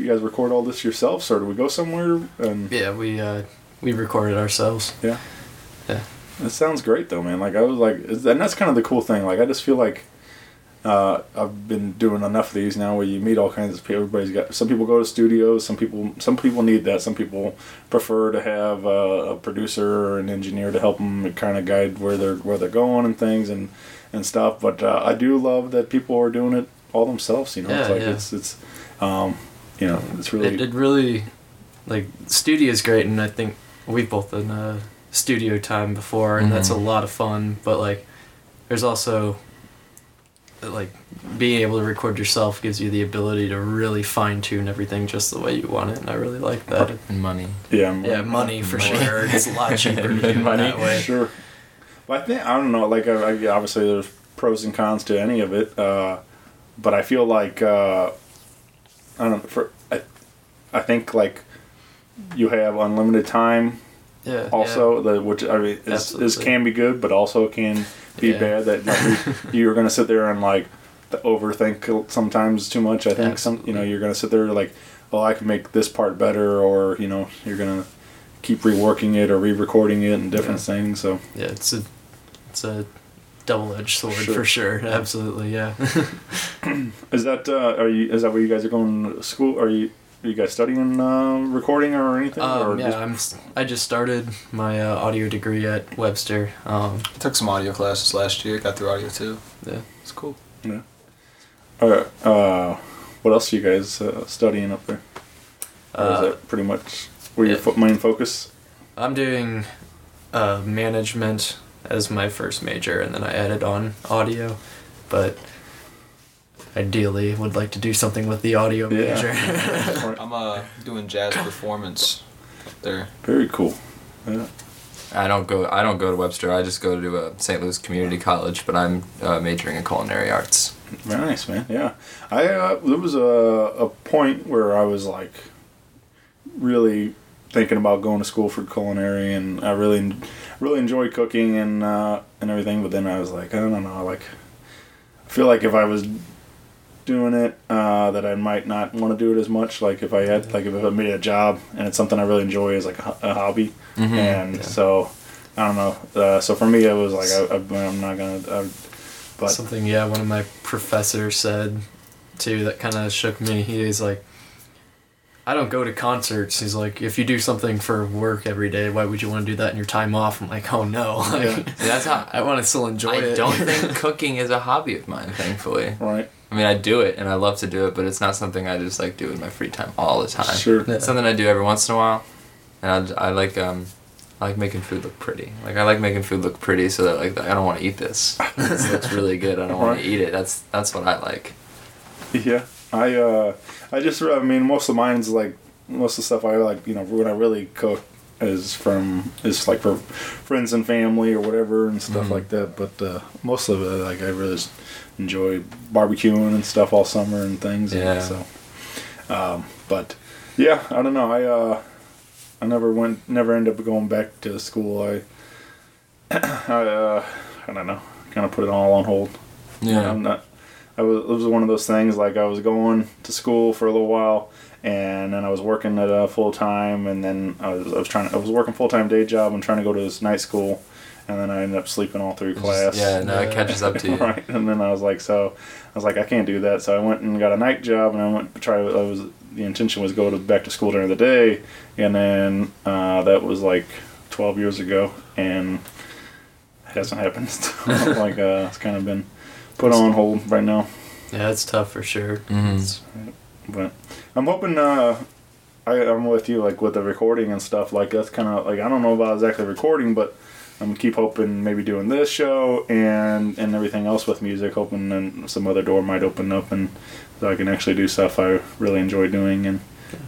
You guys record all this yourselves, or do we go somewhere? And Yeah, we uh, we recorded ourselves. yeah, Yeah. It sounds great though, man. Like I was like, and that's kind of the cool thing. Like I just feel like uh, I've been doing enough of these now, where you meet all kinds of people. Everybody's got. Some people go to studios. Some people. Some people need that. Some people prefer to have uh, a producer or an engineer to help them kind of guide where they're where they're going and things and and stuff. But uh, I do love that people are doing it all themselves. You know, it's Yeah, like yeah. it's it's um, you know, it's really It, it really, like, studio is great, and I think we've both done uh, studio time before, and that's a lot of fun. But like, there's also like being able to record yourself gives you the ability to really fine tune everything just the way you want it, and I really like that. And money. yeah Yeah, money for sure. It's a lot [laughs] cheaper to do it that way. Sure. But I think I don't know. Like, I, I, obviously, there's pros and cons to any of it. Uh, but I feel like uh, I don't. know, For I, I think like you have unlimited time. Yeah. Also, the which I mean is, is can be good, but also can be Yeah. bad. That like, you're [laughs] going to sit there and like overthink sometimes too much. I think some you know you're going to sit there like, oh, I can make this part better, or you know you're going to keep reworking it or re-recording it and different things. So Yeah, it's a it's a double edged sword Sure. for sure. Absolutely, yeah. [laughs] is that uh, are you is that where you guys are going to school? Are you are you guys studying uh, recording or anything? or Um, yeah, just- I'm. I just started my uh, audio degree at Webster. Um, I took some audio classes last year. Got through audio too. yeah. It's cool. uh, uh, what else are you guys uh, studying up there? Or is Uh, that pretty much where your fo- main focus? I'm doing uh, management as my first major, and then I added on audio, but ideally would like to do something with the audio Yeah. major. [laughs] [laughs] I'm uh doing jazz performance there. Very cool. Yeah. I don't go. I don't go to Webster. I just go to uh, St. Louis Community College, but I'm uh, majoring in culinary arts. Very nice, man. Yeah, I uh, there was a a point where I was like really thinking about going to school for culinary, and I really really enjoy cooking and uh, and everything. But then I was like, I don't know, like I feel like if I was doing it, uh, that I might not want to do it as much. Like if I had like if I made a job and it's something I really enjoy as like a, a hobby, and so. I don't know. Uh, so for me, it was like I, I, I'm not gonna. I, but something yeah one of my professors said too that kind of shook me he's like i don't go to concerts he's like if you do something for work every day why would you want to do that in your time off i'm like oh no [laughs] like, Yeah. See, that's how. i want to still enjoy I it don't [laughs] think cooking is a hobby of mine. Thankfully, right. I mean I do it and I love to do it, but it's not something I just like do in my free time all the time. Sure. Yeah. It's something I do every once in a while, and I, I like um. I like making food look pretty. Like I like making food look pretty, so that like I don't want to eat this. This looks really good. I don't want Right. to eat it. That's that's what I like. Yeah, I uh, I just I mean most of mine's like most of the stuff I like you know when I really cook is from is like for friends and family or whatever and stuff like that. But uh, most of it like I really just enjoy barbecuing and stuff all summer and things. and Yeah. so, um, but yeah, I don't know. I uh, I never went never ended up going back to school. I [clears throat] I uh, I don't know. Kind of put it all on hold. I'm not. I was. It was one of those things. Like I was going to school for a little while, and then I was working at a full time, and then I was. I was trying. I was working full time day job and trying to go to this night school, and then I ended up sleeping all through class. Yeah, no, it catches up to you. [laughs] right. And then I was like, so I was like, I can't do that. So I went and got a night job, and I went to try. I was the intention was go to back to school during the day, and then uh, that was like twelve years ago, and it hasn't happened. [laughs] Like uh, it's kind of been put on hold right now. yeah it's tough for sure Mhm. It's- But I'm hoping uh, I, I'm with you like with the recording and stuff. Like that's kind of like I don't know about exactly recording, but I'm keep hoping maybe doing this show and and everything else with music. Hoping then some other door might open up and so I can actually do stuff I really enjoy doing and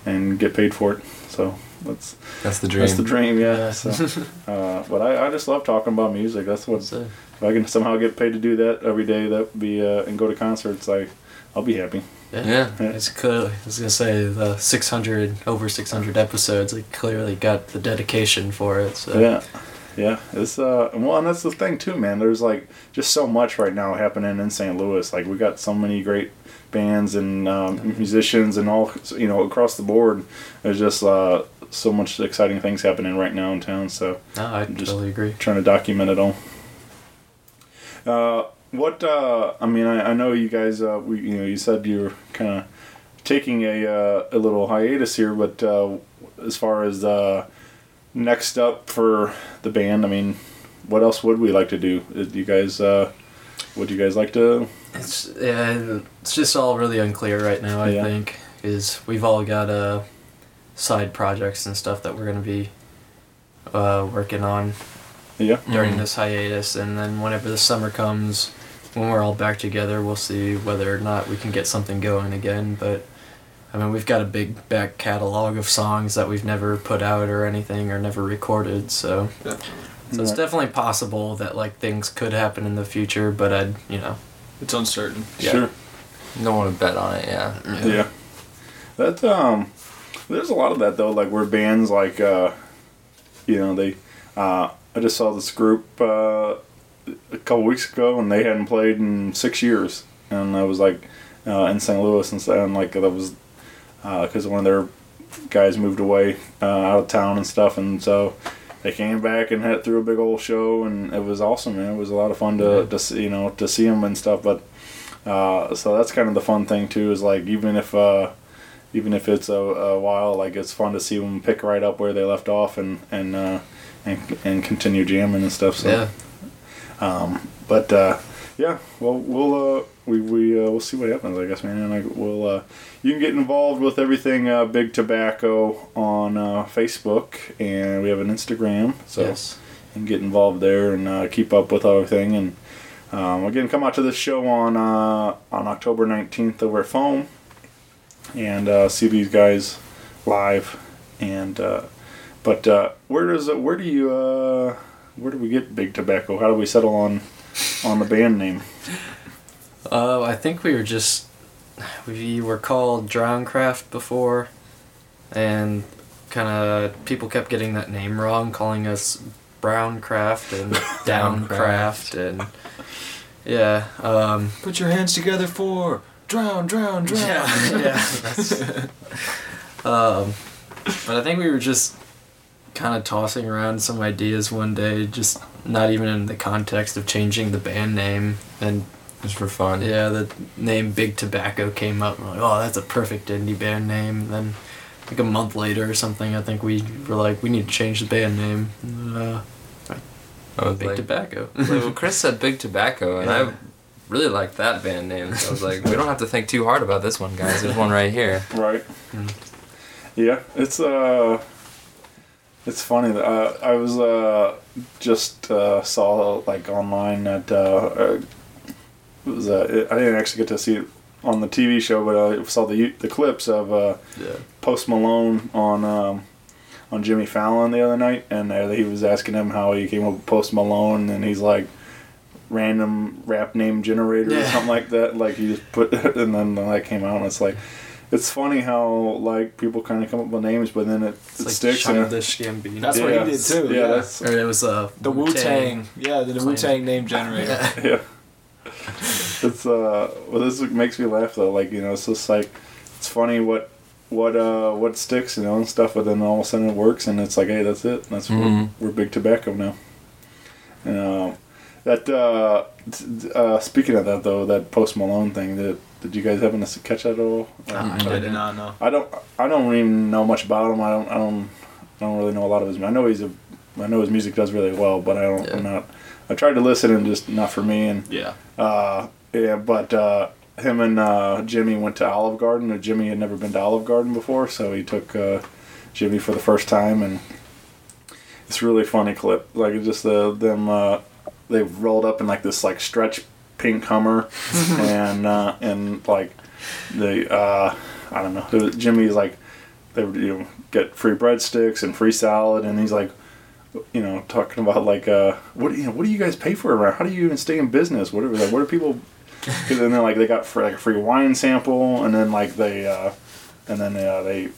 and get paid for it. So that's That's the dream. that's the dream. Yeah. Yeah. So, [laughs] uh, but I, I just love talking about music. That's what so, if I can somehow get paid to do that every day. That would be uh, and go to concerts. I I'll be happy. Yeah. yeah. It's clearly, I was gonna say the 600 over 600 episodes. Like clearly got the dedication for it. So Yeah. Yeah, it's uh well, and that's the thing too, man. There's like just so much right now happening in St. Louis. Like we got so many great bands and um, musicians and all you know across the board. There's just uh, so much exciting things happening right now in town. So No, I Just- totally agree. trying to document it all. Uh, what uh, I mean, I, I know you guys. Uh, we you know you said you're kind of taking a uh, a little hiatus here, but uh, as far as uh, next up for the band, I mean, what else would we like to do? Uh, Do you guys? Uh, would you guys like to? It's yeah, it's just all really unclear right now. I Yeah. think is we've all got uh, side projects and stuff that we're gonna be uh, working on Yeah. during Mhm. this hiatus, and then whenever the summer comes, when we're all back together, we'll see whether or not we can get something going again. But I mean, we've got a big back catalog of songs that we've never put out or anything or never recorded, so. So it's definitely possible that like things could happen in the future, but I'd you know It's uncertain. Yeah. Sure. Don't want to bet on it. Yeah. Yeah. That um there's a lot of that though, like where bands like uh you know, they uh I just saw this group uh a couple weeks ago and they hadn't played in six years. And I was like uh in St. Louis and, and like that was because one of their guys moved away uh, out of town and stuff and so they came back and had through a big old show and it was awesome man it was a lot of fun to, to see you know to see them and stuff but uh, so that's kind of the fun thing too. Is like even if uh, even if it's a, a while, like it's fun to see them pick right up where they left off and and uh, and, and continue jamming and stuff. So, yeah. but uh, yeah, well we'll uh, we we uh, we'll see what happens. I guess, man. And I we'll uh, you can get involved with everything uh, Big Tobacco on uh, Facebook, and we have an Instagram. So yes. and get involved there and uh, keep up with everything. And um, again, come out to this show on uh, on October nineteenth over at Foam, and uh, see these guys live. And uh, but uh, where does it, where do you uh, where do we get Big Tobacco? How do we settle on on the band name? Uh, I think we were just we were called Drowncraft before, and kind of people kept getting that name wrong, calling us Browncraft and [laughs] Downcraft, and yeah, um, Put your hands together for drown, drown, drown. yeah, yeah. [laughs] [laughs] um, but I think we were just kind of tossing around some ideas one day, just not even in the context of changing the band name, and Just for fun. yeah, the name Big Tobacco came up. And we're like, oh, that's a perfect indie band name. And then, like a month later or something, I think we were like, we need to change the band name. Uh, Big like, Tobacco. like, well, Chris said Big Tobacco, and Yeah. I really liked that band name. So I was like, we don't have to think too hard about this one, guys. There's one right here. Right. Mm. Yeah, it's uh, it's funny that uh, I was uh just uh, saw like online that uh, uh it was uh, I didn't actually get to see it on the TV show, but I saw the the clips of uh, yeah. Post Malone on um, on Jimmy Fallon the other night, and uh, he was asking him how he came up with Post Malone, and he's like random rap name generator or something like that. Like he just put, [laughs] and then that came out, and it's like. It's funny how like people kind of come up with names, but then it, It's it like sticks. and- Childish Gambino. That's what he did too, Yeah, yeah. that's Or it was uh, The Wu Tang. Yeah, the Wu Tang name generator. [laughs] yeah. It's uh, well, this makes me laugh though. Like you know, it's just like it's funny what what uh what sticks, you know, and stuff. But then all of a sudden it works, and it's like, hey, that's it. That's Mhm. we're, we're big tobacco now. And um, that uh, uh, speaking of that though, that Post Malone thing. That did you guys happen to catch that at all? I did not know. I don't. I don't even know much about him. I don't. I don't. I don't really know a lot of his. I know he's a. I know his music does really well, but I don't. I'm not. I tried to listen and just not for me. And Yeah. uh, yeah, but uh, him and uh, Jimmy went to Olive Garden. Or Jimmy had never been to Olive Garden before, so he took uh, Jimmy for the first time, and it's a really funny clip. Like it's just the them. Uh, they rolled up in like this like stretch pink Hummer, and uh, and like the uh, I don't know. Jimmy's like they would you know, get free breadsticks and free salad, and he's like, you know, talking about like uh, what you know, what do you guys pay for around? How do you even stay in business? What are like, what are people? [laughs] Because then like they got for like a free wine sample, and then like they uh, and then uh, they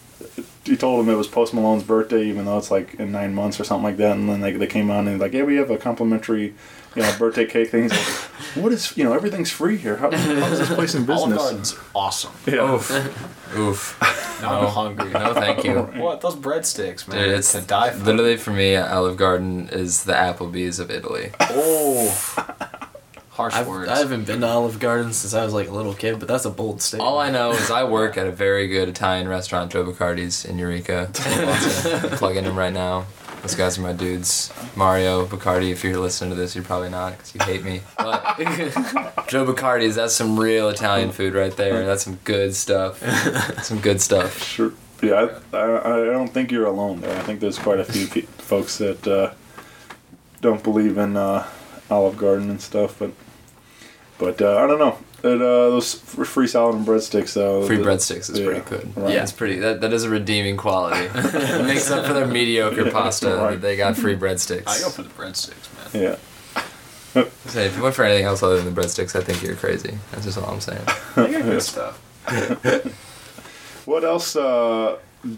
he told him it was Post Malone's birthday, even though it's like in nine months or something like that. And then they, they came on and like, yeah, we have a complimentary, you know, birthday cake thing. He's like, [laughs] what is, you know, everything's free here. How, how is this place in [laughs] Olive business? Garden's awesome. [laughs] Yeah. Oof. Oof. Now I'm No. hungry. No, thank you. What those breadsticks, man? Dude, it's to die for. literally for me. Olive Garden is the Applebee's of Italy. Oh, harsh I've, words. I haven't been to Olive Garden since I was like a little kid, but that's a bold statement. All I know is I [laughs] work at a very good Italian restaurant, Joe Boccardi's in Eureka. [laughs] I'm plugging him right now. Those guys are my dudes. Mario Boccardi, if you're listening to this, you're probably not because you hate me. But [laughs] Joe Boccardi's, that's some real Italian food right there. That's some good stuff. Some good stuff. Sure. Yeah, I, I, I don't think you're alone there. I think there's quite a few pe- folks that uh, don't believe in uh, Olive Garden and stuff, but but uh, I don't know. It, uh, those free salad and breadsticks, though. Free the- breadsticks is yeah, pretty good. right. Yeah, it's pretty. That, that is a redeeming quality. [laughs] it makes up for their mediocre pasta Right. that they got free breadsticks. I go for the breadsticks, man. Yeah. [laughs] Say, if you went for anything else other than the breadsticks, I think you're crazy. That's just all I'm saying. [laughs] They got good stuff. What else? Uh, you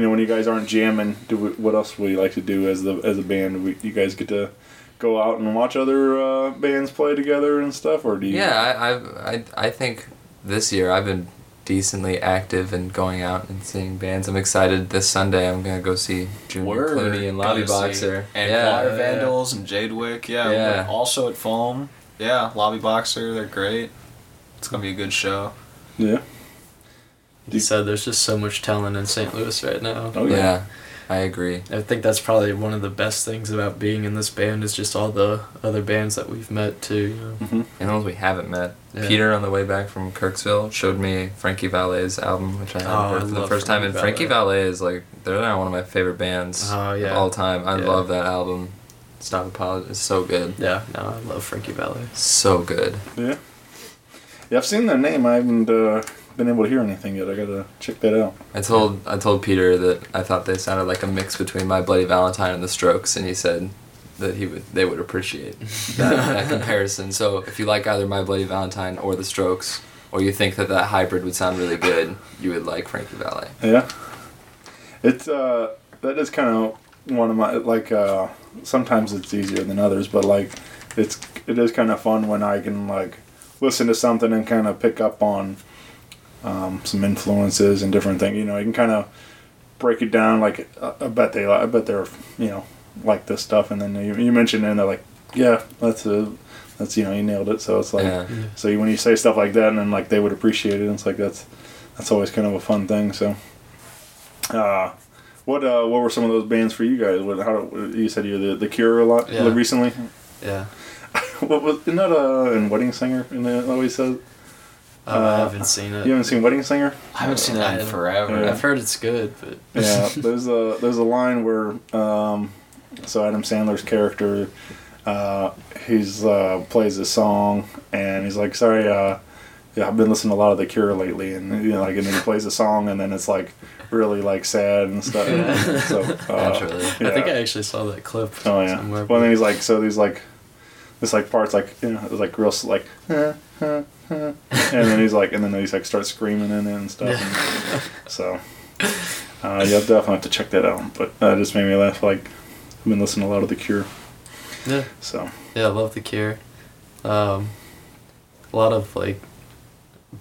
know, when you guys aren't jamming, do we, what else would you like to do as the as a band? We, you guys get to go out and watch other uh, bands play together and stuff, or do you? Yeah, I, I, I, I think this year I've been decently active and going out and seeing bands. I'm excited. This Sunday I'm gonna go see Junior Word. Clooney and Lobby Boxer. and yeah, Choir yeah. Vandals and Jadewick. Yeah, Yeah. also at Foam. Yeah, Lobby Boxer. They're great. It's gonna be a good show. Yeah. He said there's just so much talent in St. Louis right now. Oh yeah. yeah. I agree. I think that's probably one of the best things about being in this band is just all the other bands that we've met too. You know? And those we haven't met. Yeah. Peter on the way back from Kirksville showed me Frankie Valet's album, which I hadn't Oh, I heard for the love first time. Frankie And Frankie Valli. Valet is like they're now one of my favorite bands Oh, yeah. of all time. I Yeah. love that album. Stop Apology. It's so good. Yeah, no, I love Frankie Valley. So good. Yeah. Yeah, I've seen their name. I haven't uh, been able to hear anything yet. I gotta check that out. I told I told Peter that I thought they sounded like a mix between My Bloody Valentine and The Strokes, and he said that he would they would appreciate [laughs] that, that comparison. So if you like either My Bloody Valentine or The Strokes, or you think that that hybrid would sound really good, you would like Frankie Valli. Yeah. It's uh that is kind of one of my like uh sometimes it's easier than others, but like it's it is kind of fun when I can like listen to something and kind of pick up on um, some influences and different things. You know, you can kind of break it down. Like uh, I bet they I bet they're you know like this stuff, and then you, you mention it and they're like, yeah, that's a that's you know you nailed it. So it's like Yeah. so when you say stuff like that and then like they would appreciate it, it's like that's that's always kind of a fun thing. So, uh, what uh, what were some of those bands for you guys? What how you said you the the Cure a lot Yeah. recently? Yeah. [laughs] What was isn't that uh in Wedding Singer? And it always says Oh, I Uh, haven't seen it. you haven't seen Wedding Singer? I haven't seen that in forever. Yeah. I've heard it's good, but yeah, [laughs] there's a there's a line where um, so Adam Sandler's character uh, he's uh, plays a song and he's like, sorry, uh, yeah, I've been listening to a lot of The Cure lately, and you know, like, and then he plays a song and then it's like really like sad and stuff. so uh, Naturally. I think I actually saw that clip Oh yeah. somewhere. Well, then he's like, so these like, this like parts like, you know, it was like real s- like, [laughs] and then he's like, and then he's like starts screaming in it and stuff. And [laughs] so, uh, you'll definitely have to check that out. But that just made me laugh. Like, I've been listening to a lot of The Cure. Yeah. So Yeah, I love The Cure. Um, a lot of like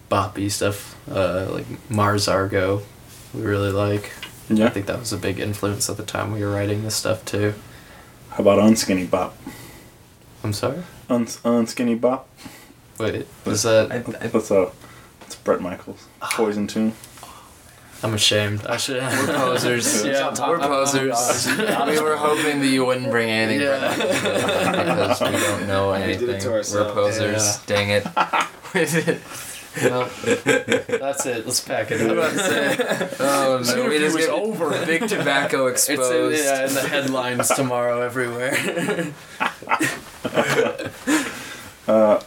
boppy stuff, uh, like Mars Argo, we really like. Yeah. I think that was a big influence at the time we were writing this stuff too. How about Unskinny Bop? I'm sorry. Uns Unskinny Bop. Wait, is that? That's a. It's Bret Michaels Poison tune. I'm ashamed. I should. We're posers. [laughs] Yeah, we're posers. [laughs] [laughs] we were hoping that you wouldn't bring anything Yeah. because we don't know We did it anything. to We're ourselves. posers. Dang it. Well, that's it. Let's pack it up. Oh no, we just get over. big tobacco It's in, exposed. yeah, in the headlines tomorrow everywhere. Uh,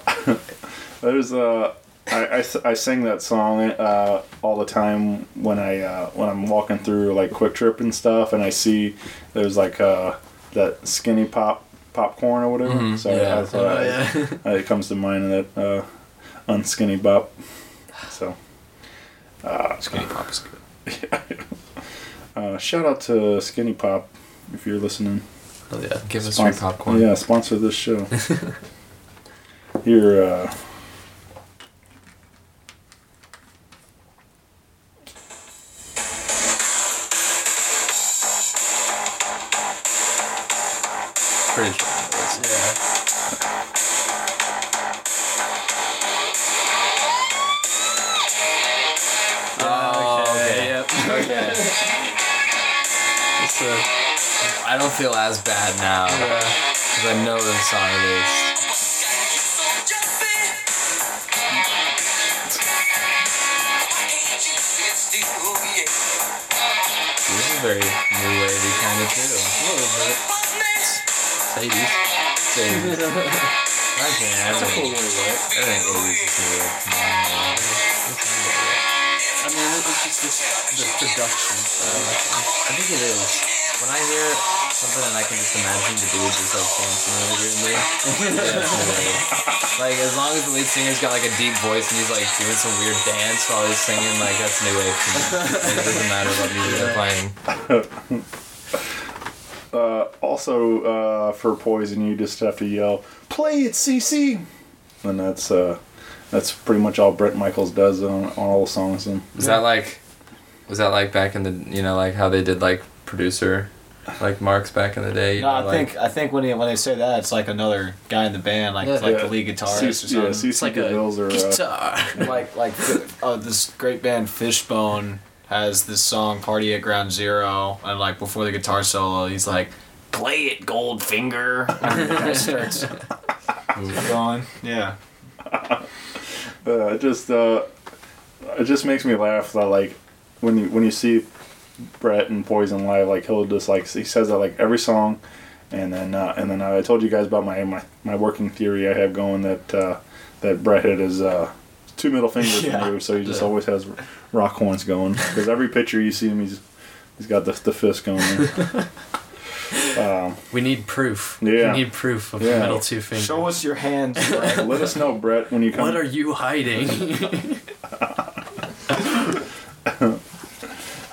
There's uh, I, I, s- I sing that song uh, all the time when I uh, when I'm walking through like QuikTrip and stuff, and I see there's like uh, that skinny pop popcorn or whatever. Mhm, so yeah. that's what Oh, I- yeah. [laughs] it comes to mind that uh, unskinny bop. So Skinny Pop is good. [laughs] Uh, shout out to Skinny Pop if you're listening. Oh yeah. Give us free Sponsor- popcorn. Yeah, sponsor this show. [laughs] Here, something and I can just imagine the dude just like dancing really weirdly, yeah, it's new wave. Like as long as the lead singer's got like a deep voice and he's like doing some weird dance while he's singing, like that's new wave to me. It doesn't matter what music they're playing. [laughs] uh, also uh, for Poison, you just have to yell, "Play it, CC," and that's uh, that's pretty much all Bret Michaels does on, on all the songs. And Was that like, was that like back in the you know like how they did like producer, like Marks back in the day? No, know, I like, think I think when they when they say that, it's like another guy in the band, like Yeah. like Yeah. the lead guitarist or C- yeah, something. CC like a DeVille's are, uh, Guitar. [laughs] like like uh, this great band Fishbone has this song "Party at Ground Zero, and like before the guitar solo, he's like, "Play it, Goldfinger," [laughs] and the guy starts going. Yeah, [laughs] uh, it just uh, it just makes me laugh that like when you when you see Bret and Poison live, like he'll just like he says that like every song, and then uh, and then I told you guys about my my, my working theory I have going that uh, that Bret had his uh, two middle fingers [laughs] Yeah. removed, so he just Yeah. always has rock horns going because every picture you see him, he's he's got the the fist going. [laughs] um, We need proof. Yeah. We need proof of Yeah. the middle two fingers. show us your hands. Bret. [laughs] let us know, Bret, when you come. What are you hiding?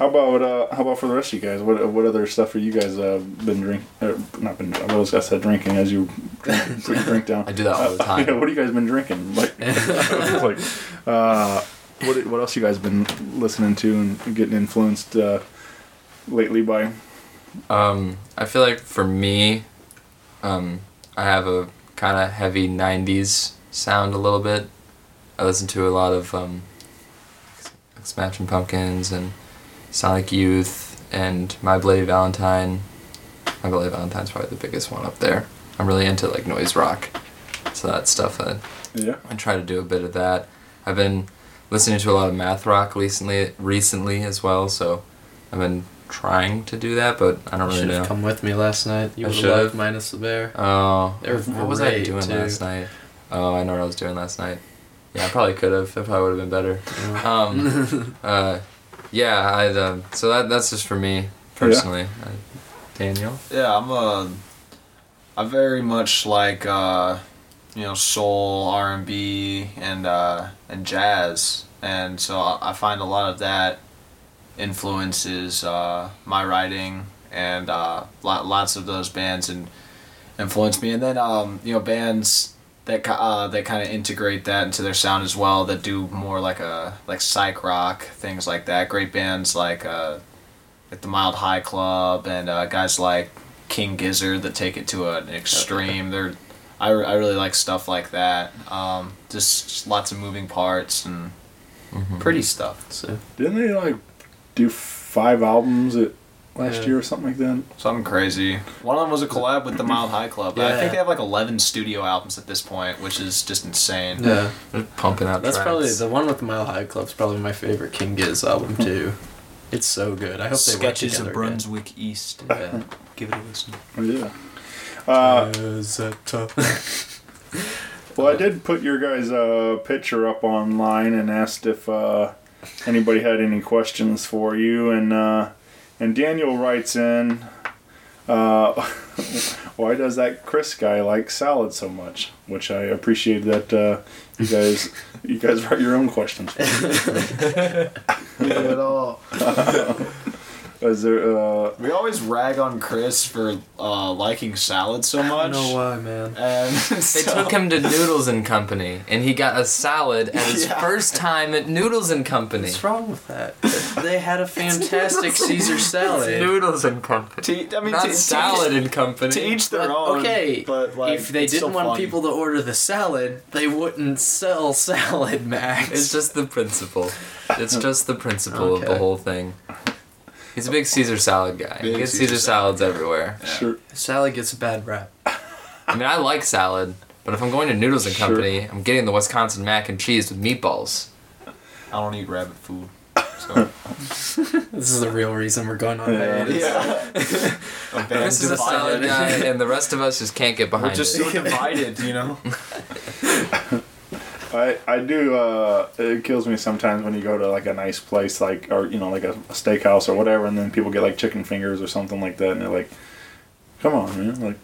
How about uh, how about for the rest of you guys? What what other stuff have you guys uh, been drinking? Uh, not been. I was I said drinking as you drink, put your drink down. [laughs] I do that all the time. [laughs] Yeah, what have you guys been drinking? Like, [laughs] like uh, what what else you guys been listening to and getting influenced uh, lately by? Um, I feel like for me, um, I have a kind of heavy '90s sound a little bit. I listen to a lot of um, Smashing Pumpkins and Sonic Youth and My Bloody Valentine. My Bloody Valentine's probably the biggest one up there. I'm really into like noise rock, so that stuff. I, Yeah. I try to do a bit of that. I've been listening to a lot of math rock recently, recently as well. So I've been trying to do that, but I don't really Should know. have come with me last night. You I would have should've. loved minus the bear. Oh, They were what was I great, doing too. last night? Oh, I know what I was doing last night. Yeah, I probably could have. It probably would have been better. Um, [laughs] uh, yeah, I'd, um, so that that's just for me personally. Uh, Daniel. Yeah, I'm a. I very much like uh, you know soul, R and B, and uh, and jazz, and so I I find a lot of that influences uh, my writing, and uh, lots of those bands and influence me. And then um, you know bands that ki- uh, that kind of integrate that into their sound as well, that do more like a like psych rock things like that. Great bands like. Uh, like the Mild High Club and uh, guys like King Gizzard that take it to an extreme. They're, I, I really like stuff like that. Um, just, just lots of moving parts and pretty stuff. So Didn't they like do five albums at last Yeah. year or something like that? Something crazy. One of them was a collab with the Mild High Club. Yeah. I think they have like 11 studio albums at this point, which is just insane. yeah, They're pumping out that's tracks. probably the one with the Mild High Club's probably my favorite King Giz album too. It's so good. I hope they work Sketches of Brunswick East. Again. Give it a listen. Oh, yeah. Uh, Yeah. [laughs] Well, I did put your guys' uh, picture up online and asked if uh, anybody had any questions for you, and uh, and Daniel writes in, uh, [laughs] "Why does that Chris guy like salad so much?" Which I appreciate that uh, you guys you guys write your own questions. [laughs] Me. at all. [laughs] Is there? Uh, We always rag on Chris for uh, liking salad so much. I don't know why, man. And [laughs] They took him to Noodles and Company, and he got a salad at his Yeah. first time at Noodles and Company. What's wrong with that? They had a [laughs] fantastic Caesar salad. Noodles and Company. To, I mean, Not to, to salad each- and Company. To each their But, own. okay, but like, if they didn't want funny. people to order the salad, they wouldn't sell [laughs] salad, Max. It's just the principle. It's just the principle of the whole thing. He's a big Caesar salad guy. he gets Caesar Caesar salads everywhere. Sure. salad gets a bad rap. I mean, I like salad, but if I'm going to Noodles and Sure. Company, I'm getting the Wisconsin mac and cheese with meatballs. I don't eat rabbit food. So. [laughs] This is the real reason we're going on Yeah. hiatus. yeah. [laughs] This is a salad guy, and the rest of us just can't get behind We're just it. so divided, you know. [laughs] I I do. Uh, it kills me sometimes when you go to like a nice place, like or you know like a, a steakhouse or whatever, and then people get like chicken fingers or something like that, and they're like, "Come on, man! Like,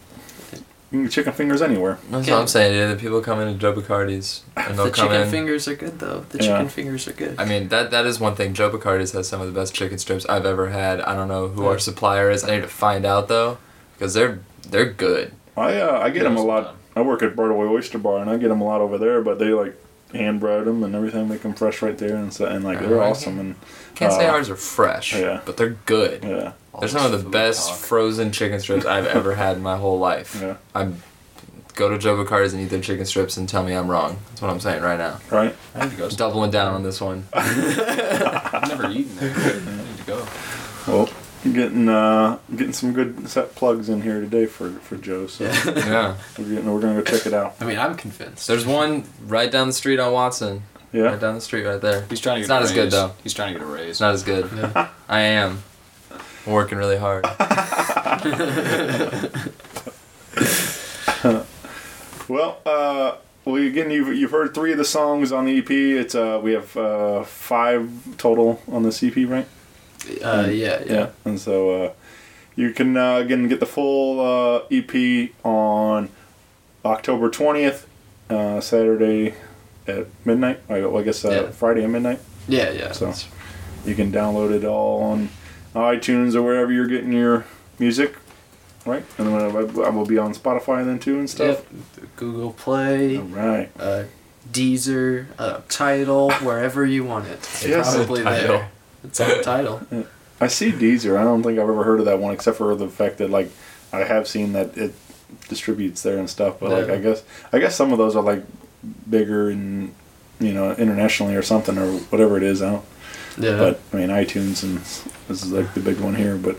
you can get chicken fingers anywhere." That's Yeah. what I'm saying. Dude. The people come into Joe Boccardi's and they'll The come chicken fingers are good though. The Yeah. chicken fingers are good. I mean that that is one thing. Joe Boccardi's has some of the best chicken strips I've ever had. I don't know who Yeah. our supplier is. I need to find out though, because they're they're good. I uh, I get them a Yes, lot. Man. I work at Broadway Oyster Bar, and I get them a lot over there. But they like hand bread them and everything, make them fresh right there, and so and like they're Alright. awesome. And Can't say Uh, ours are fresh, yeah. but they're good. yeah, They're some of the best talk. frozen chicken strips I've ever had in my whole life. yeah, I'm go to Joe Boccardi's and eat their chicken strips and tell me I'm wrong. That's what I'm saying right now. right. I need to go. Doubling down on this one. [laughs] I've never eaten there. I need to go. Well, getting uh getting some good set plugs in here today for for Joe. So yeah. [laughs] Yeah. we're getting we're gonna go check it out. I mean, I'm convinced. There's one right down the street on Watson. Yeah. Right down the street right there. He's trying to It's get. not a as good, though. He's trying to get a raise. It's not as good. Yeah. [laughs] I am. I'm working really hard. [laughs] Well, uh, well, again, you've you've heard three of the songs on the EP. It's uh, we have uh, five total on this EP, right? Uh, yeah, yeah. And so uh, you can uh, again get the full uh, EP on October twentieth, uh, Saturday at midnight. I I guess uh, Yeah. Friday at midnight. Yeah, yeah. So you can download it all on iTunes or wherever you're getting your music, right? And then I I will be on Spotify then too and stuff. Yep. Google Play, All right. uh, Deezer, uh, Title, wherever you want it. It's Yes. probably Tidal. there. It's on Tidal. [laughs] I see Deezer. I don't think I've ever heard of that one except for the fact that like I have seen that it distributes there and stuff. But like Yeah. I guess I guess some of those are like bigger and you know internationally or something or whatever it is. I don't. Yeah. But I mean iTunes and this is like the big one here. But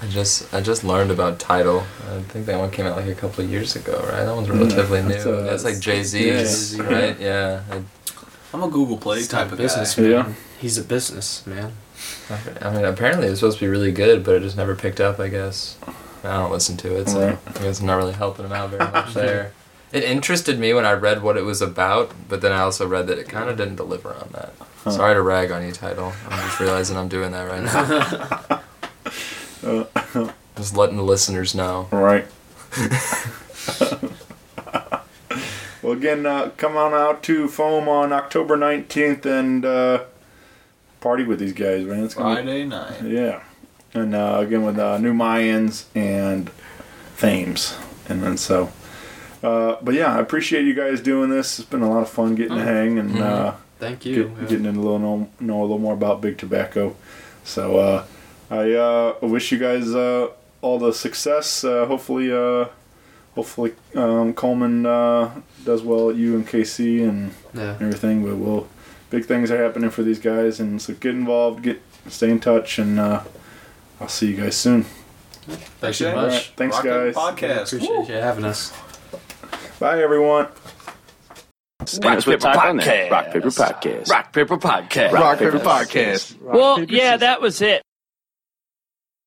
I just I just learned about Tidal. I think that one came out like a couple of years ago, right? That one's relatively that's, new. uh, That's like Jay yeah. Z's, right? Yeah. I- I'm a Google Play He's type of business guy. man. Yeah. He's a business man. I mean, apparently it was supposed to be really good, but it just never picked up. I guess I don't listen to it, so Right. I guess I'm not really helping him out very [laughs] much there. It interested me when I read what it was about, but then I also read that it kind of didn't deliver on that. Sorry to rag on you, Tidal. I'm just realizing I'm doing that right now. [laughs] just letting the listeners know. all right. [laughs] well, again, uh, come on out to Foam on October nineteenth and uh, party with these guys, man. It's gonna be Friday night. Yeah, and uh, again with uh, new Mayans and Thames, and then so. Uh, but yeah, I appreciate you guys doing this. It's been a lot of fun getting to hang and uh, Thank you. get, Yeah. getting in a little know, know a little more about Big Tobacco. So uh, I uh, wish you guys uh, all the success. Uh, hopefully, uh, hopefully um, Coleman uh, does well at you and KC and Yeah. everything. But we'll big things are happening for these guys, and so get involved, get stay in touch, and uh, I'll see you guys soon. Thanks so much. Alright, thanks, Rock guys. Podcast. Appreciate you having us. Bye, everyone. Rock Paper Podcast. Rock Paper Podcast. Rock Paper Podcast. Rock Paper Podcast. Well, yeah, that was it.